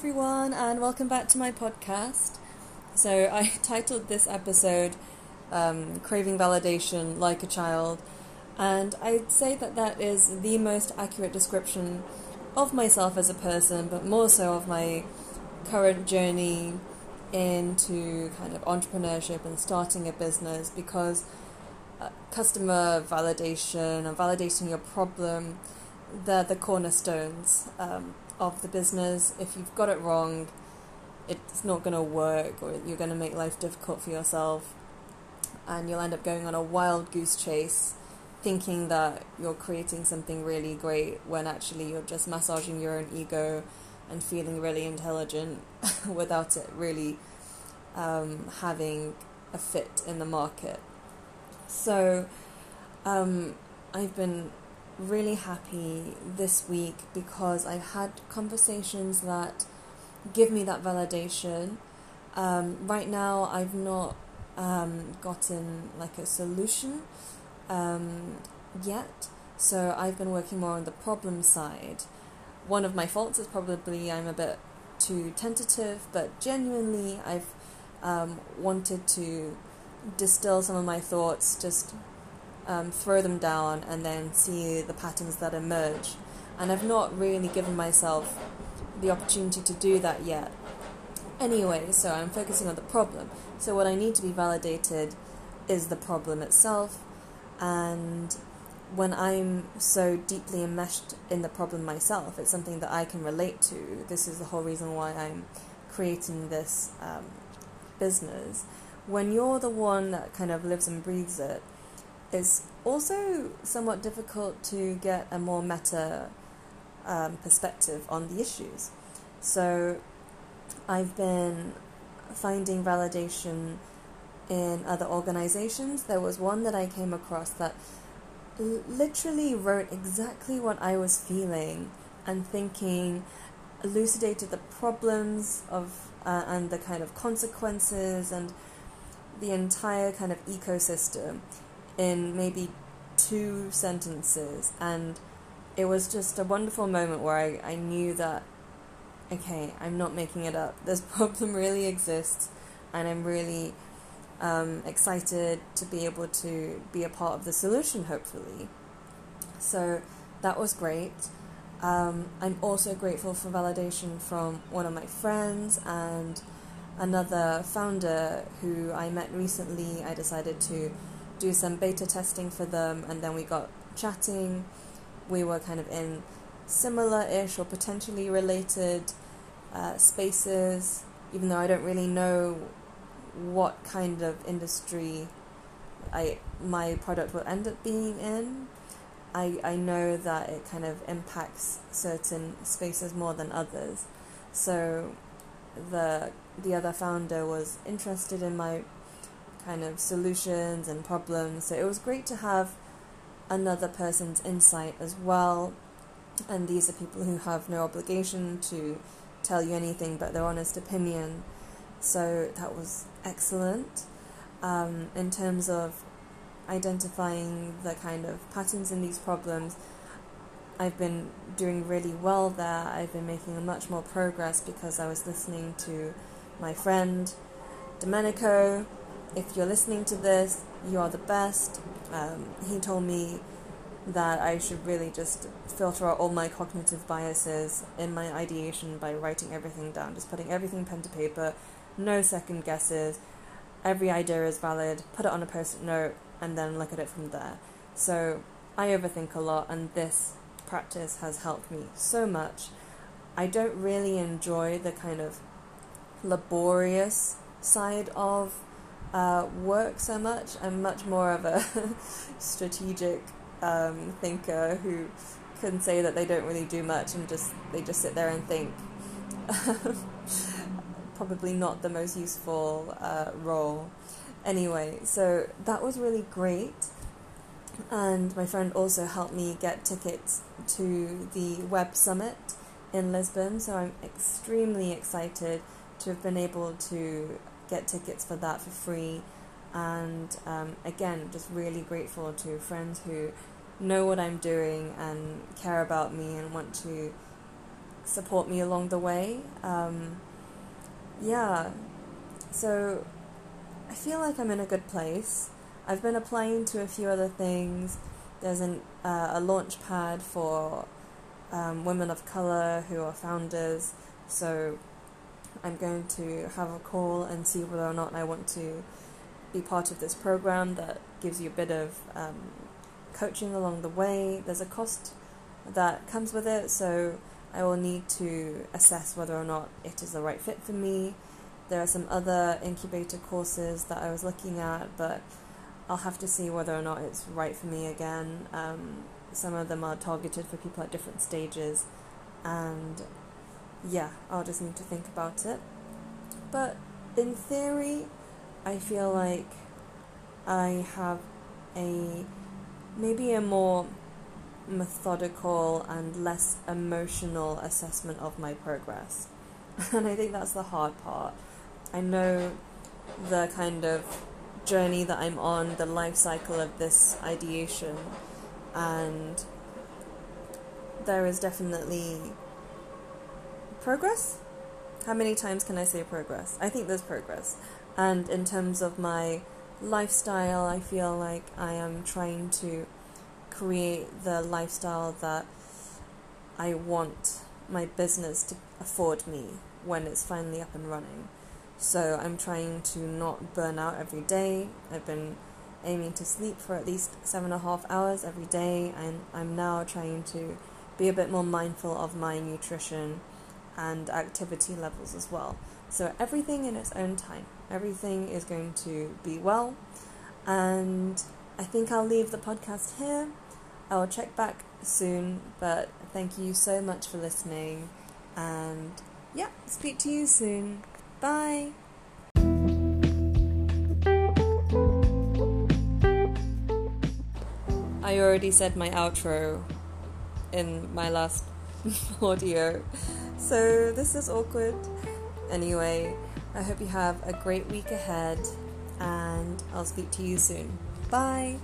everyone, and welcome back to my podcast. So, I titled this episode um, Craving Validation Like a Child, and I'd say that that is the most accurate description of myself as a person, but more so of my current journey into kind of entrepreneurship and starting a business because uh, customer validation and validating your problem they're the cornerstones um, of the business. If you've got it wrong, it's not going to work, or you're going to make life difficult for yourself, and you'll end up going on a wild goose chase, thinking that you're creating something really great when actually you're just massaging your own ego and feeling really intelligent without it really um, having a fit in the market. So, um, I've been really happy this week because I've had conversations that give me that validation. Um, right now, I've not um, gotten like a solution um, yet, so I've been working more on the problem side. One of my faults is probably I'm a bit too tentative, but genuinely, I've um, wanted to distill some of my thoughts just um, throw them down, and then see the patterns that emerge. And I've not really given myself the opportunity to do that yet. Anyway, so I'm focusing on the problem. So, what I need to be validated is the problem itself, and when I'm so deeply enmeshed in the problem myself, it's something that I can relate to. This is the whole reason why I'm creating this um, business. When you're the one that kind of lives and breathes it, it's also somewhat difficult to get a more meta um, perspective on the issues. So I've been finding validation in other organizations. There was one that I came across that l- literally wrote exactly what I was feeling and thinking, elucidated the problems of uh, and the kind of consequences and the entire kind of ecosystem in maybe two sentences and it was just a wonderful moment where I, I knew that okay i'm not making it up. This problem really exists and i'm really um, excited to be able to be a part of the solution hopefully. So that was great. Um, i'm also grateful for validation from one of my friends and another founder who i met recently. I decided to do some beta testing for them, and then we got chatting. We were kind of in similar ish or potentially related uh, spaces, even though I don't really know what kind of industry I my product will end up being in. I, I know that it kind of impacts certain spaces more than others. So the the other founder was interested in my kind of solutions and problems. So it was great to have another person's insight as well. And these are people who have no obligation to tell you anything but their honest opinion. So that was excellent. Um, in terms of identifying the kind of patterns in these problems, I've been doing really well there. I've been making much more progress because I was listening to my friend Domenico if you're listening to this, you are the best. Um, he told me that I should really just filter out all my cognitive biases in my ideation by writing everything down, just putting everything pen to paper, no second guesses. Every idea is valid, put it on a post it note, and then look at it from there. So I overthink a lot, and this practice has helped me so much. I don't really enjoy the kind of laborious side of uh, work so much. I'm much more of a strategic um, thinker who can say that they don't really do much and just they just sit there and think. Probably not the most useful uh, role. Anyway, so that was really great. And my friend also helped me get tickets to the Web Summit in Lisbon, so I'm extremely excited to have been able to get tickets for that for free. And um, again, just really grateful to friends who know what I'm doing and care about me and want to support me along the way. Um, yeah, so I feel like I'm in a good place. I've been applying to a few other things. There's an, uh, a launch pad for um, women of color who are founders. So I'm going to have a call and see whether or not I want to be part of this program that gives you a bit of um, coaching along the way. There's a cost that comes with it, so I will need to assess whether or not it is the right fit for me. There are some other incubator courses that I was looking at, but I'll have to see whether or not it's right for me again. Um, some of them are targeted for people at different stages, and yeah, I'll just need to think about it. But in theory, I feel like I have a maybe a more methodical and less emotional assessment of my progress. And I think that's the hard part. I know the kind of journey that I'm on, the life cycle of this ideation, and there is definitely progress. How many times can I say progress? I think there's progress. And in terms of my lifestyle, I feel like I am trying to create the lifestyle that I want my business to afford me when it's finally up and running. So I'm trying to not burn out every day. I've been aiming to sleep for at least seven and a half hours every day, and I'm now trying to be a bit more mindful of my nutrition and activity levels as well. So everything in its own time. Everything is going to be well, and I think I'll leave the podcast here. I'll check back soon, but thank you so much for listening, and yeah, speak to you soon. Bye. I already said my outro in my last audio, so this is awkward. Anyway, I hope you have a great week ahead, and I'll speak to you soon. Bye.